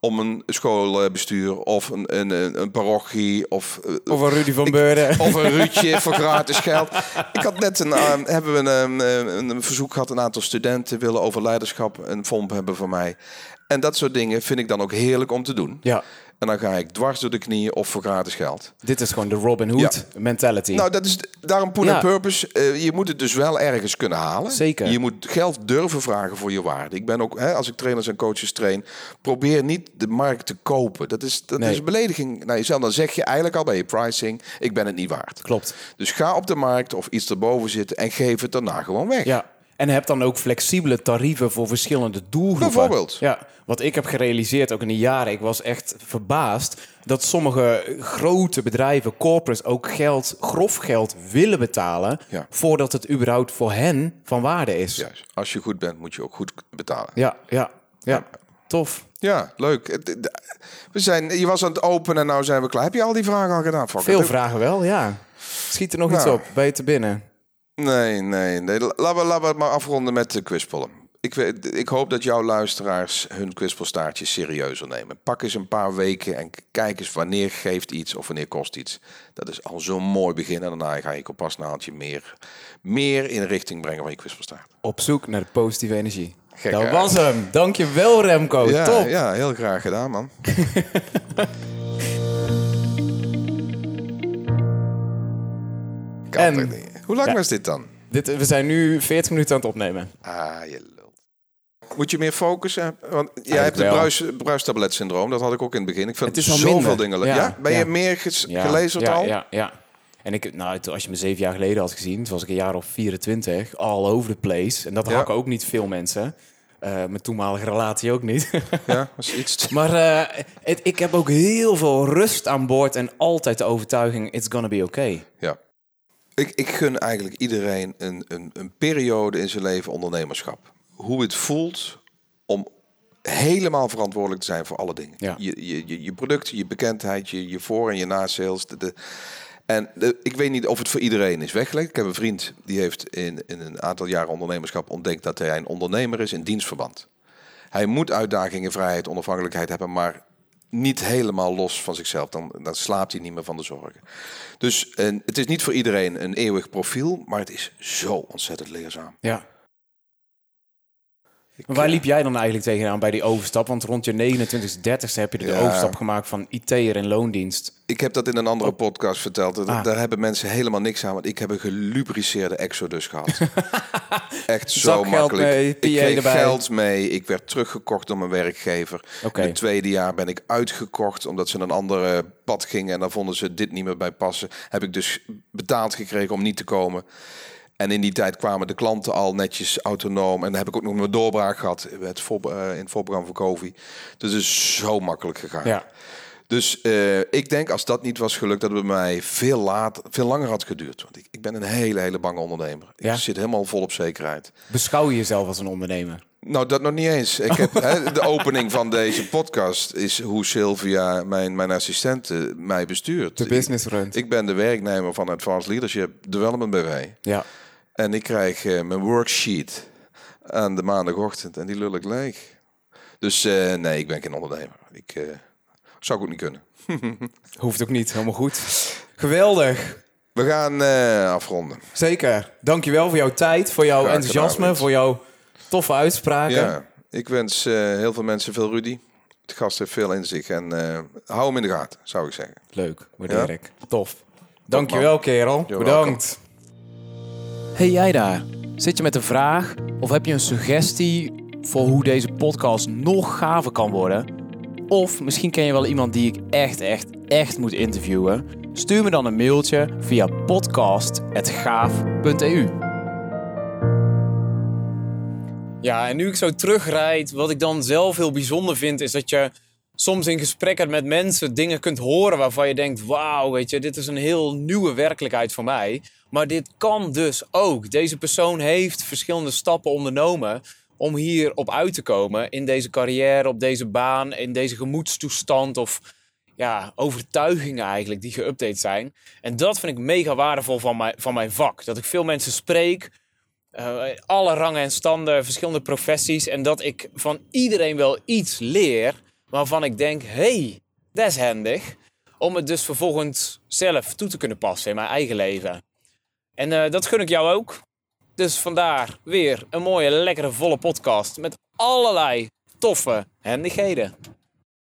om een schoolbestuur of een, een, een, parochie of, eh, Of een Rudy van Beurden. of een Ruudje voor gratis geld. Ik had net een, eh, hebben we een, eh, een, een verzoek gehad. Een aantal studenten willen over leiderschap een FOMP hebben voor mij. En dat soort dingen vind ik dan ook heerlijk om te doen. Ja, En dan ga ik dwars door de knieën of voor gratis geld. dit is gewoon de Robin Hood mentality. Nou, dat is daarom Poen Ja. Purpose. Eh, je moet het dus wel ergens kunnen halen. Zeker. Je moet geld durven vragen voor je waarde. Ik ben ook, hè, als ik trainers en coaches train, probeer niet de markt te kopen. Dat is, dat Nee. is een belediging naar jezelf. Dan zeg je eigenlijk al bij je pricing, ik ben het niet waard. Klopt. Dus ga op de markt of iets erboven zitten en geef het daarna gewoon weg. Ja. En heb dan ook flexibele tarieven voor verschillende doelgroepen. Bijvoorbeeld. Ja, wat ik heb gerealiseerd ook in de jaren, ik was echt verbaasd dat sommige grote bedrijven, corporates, ook geld, grof geld willen betalen Ja. voordat het überhaupt voor hen van waarde is. Ja, Juist. Als je goed bent, moet je ook goed betalen. ja, ja. Tof. Ja, leuk. We zijn, je was aan het openen en nou zijn we klaar. Heb je al die vragen al gedaan? Veel vragen wel, ja. Schiet er nog iets Nou. op? Ben je te binnen? Nee, nee, nee. Laten we, laten we het maar afronden met de quizpollen. Ik, weet- ik hoop dat jouw luisteraars hun quizpolstaartje serieuzer nemen. Pak eens een paar weken en kijk eens wanneer geeft iets of wanneer kost iets. Dat is al zo'n mooi begin. En daarna ga je kompasnaaltje meer, meer in richting brengen van je quizpolstaart. Op zoek naar de positieve energie. Gek, dat was hem. Dankjewel Remco. ja, Top. ja, heel graag gedaan, man. En-? Hoe lang Ja. was dit dan? Dit, we zijn nu 40 minuten aan het opnemen. Ah, je lult. Moet je meer focussen? Want jij hebt het bruis, bruistabletsyndroom. Dat had ik ook in het begin. Ik vind Het is zoveel dingen leuk. Ja, Ja, Ben je meer gelezen al? Ja, ja. En ik, nou, als je me zeven jaar geleden had gezien, toen was ik een jaar of 24, all over the place. En dat hakken ook niet veel mensen. Eh, mijn toenmalige relatie ook niet. Ja, was iets. maar eh, het, ik heb ook heel veel rust aan boord en altijd de overtuiging, it's gonna be okay. Ja. Ik, ik gun eigenlijk iedereen een, een, een periode in zijn leven ondernemerschap. Hoe het voelt om helemaal verantwoordelijk te zijn voor alle dingen. Ja. Je, je, je, producten, je bekendheid, je, je voor- en je na-sales. De, de- en de- ik weet niet of het voor iedereen is weggelegd. Ik heb een vriend die heeft in, in een aantal jaren ondernemerschap ontdekt dat hij een ondernemer is in dienstverband. Hij moet uitdagingen, vrijheid, onafhankelijkheid hebben, maar niet helemaal los van zichzelf. Dan, dan slaapt hij niet meer van de zorgen. Dus en het is niet voor iedereen een eeuwig profiel, maar het is zo ontzettend leerzaam. Ja. Maar waar liep jij dan eigenlijk tegenaan bij die overstap? Want rond je 29 30ste heb je de Ja. overstap gemaakt van IT'er in loondienst. Ik heb dat in een andere podcast verteld. Dat- Ah. Daar hebben mensen helemaal niks aan, want ik heb een gelubriceerde exodus gehad. Echt zo Zakgeld makkelijk. mee, ik kreeg erbij. geld mee. Ik werd teruggekocht door mijn werkgever. In het tweede jaar ben ik uitgekocht omdat ze een andere pad gingen en dan vonden ze dit niet meer bij passen. Heb ik dus betaald gekregen om niet te komen. En in die tijd kwamen de klanten al netjes autonoom. En dan heb ik ook nog mijn doorbraak gehad het voor, eh, in het voorprogramma voor Kovi. Dus het is zo makkelijk gegaan. Ja. Dus eh, ik denk als dat niet was gelukt, dat het bij mij veel, later, veel langer had geduurd. Want ik, ik ben een hele, hele bange ondernemer. Ja? Ik zit helemaal vol op zekerheid. Beschouw je jezelf als een ondernemer? Nou, dat nog niet eens. Ik heb, de opening van deze podcast is hoe Sylvia, mijn, mijn assistente, mij bestuurt. De business runt. Ik, ik ben de werknemer van Advanced Leadership Development BV. Ja. En ik krijg eh, mijn worksheet aan de maandagochtend en die lul ik leeg. Dus eh, nee, ik ben geen ondernemer. Ik eh, zou ik ook niet kunnen. Hoeft ook niet, helemaal goed. Geweldig. We gaan afronden. Zeker. Dankjewel voor jouw tijd, voor jouw Graag enthousiasme, gedaan, voor jouw toffe uitspraken. Ja, ik wens heel veel mensen veel Rudy. De gast heeft veel in zich en hou hem in de gaten, zou ik zeggen. Leuk, waardeer Ja? ik. Tof. Dankjewel, kerel. You're Bedankt. Hey jij daar. Zit je met een vraag of heb je een suggestie voor hoe deze podcast nog gaver kan worden? Of misschien ken je wel iemand die ik echt, echt, echt moet interviewen? Stuur me dan een mailtje via podcast.gaaf.eu. Ja, en nu ik zo terugrijd, wat ik dan zelf heel bijzonder vind, is dat je soms in gesprekken met mensen dingen kunt horen waarvan je denkt: wauw, weet je, dit is een heel nieuwe werkelijkheid voor mij. Maar dit kan dus ook. Deze persoon heeft verschillende stappen ondernomen om hier op uit te komen in deze carrière, op deze baan, in deze gemoedstoestand of ja, overtuigingen eigenlijk die geüpdate zijn. En dat vind ik mega waardevol van mijn, van mijn vak. Dat ik veel mensen spreek, uh, alle rangen en standen, verschillende professies. En dat ik van iedereen wel iets leer waarvan ik denk, hey, dat is handig. Om het dus vervolgens zelf toe te kunnen passen in mijn eigen leven. En uh, dat gun ik jou ook. Dus vandaar weer een mooie, lekkere, volle podcast met allerlei toffe handigheden.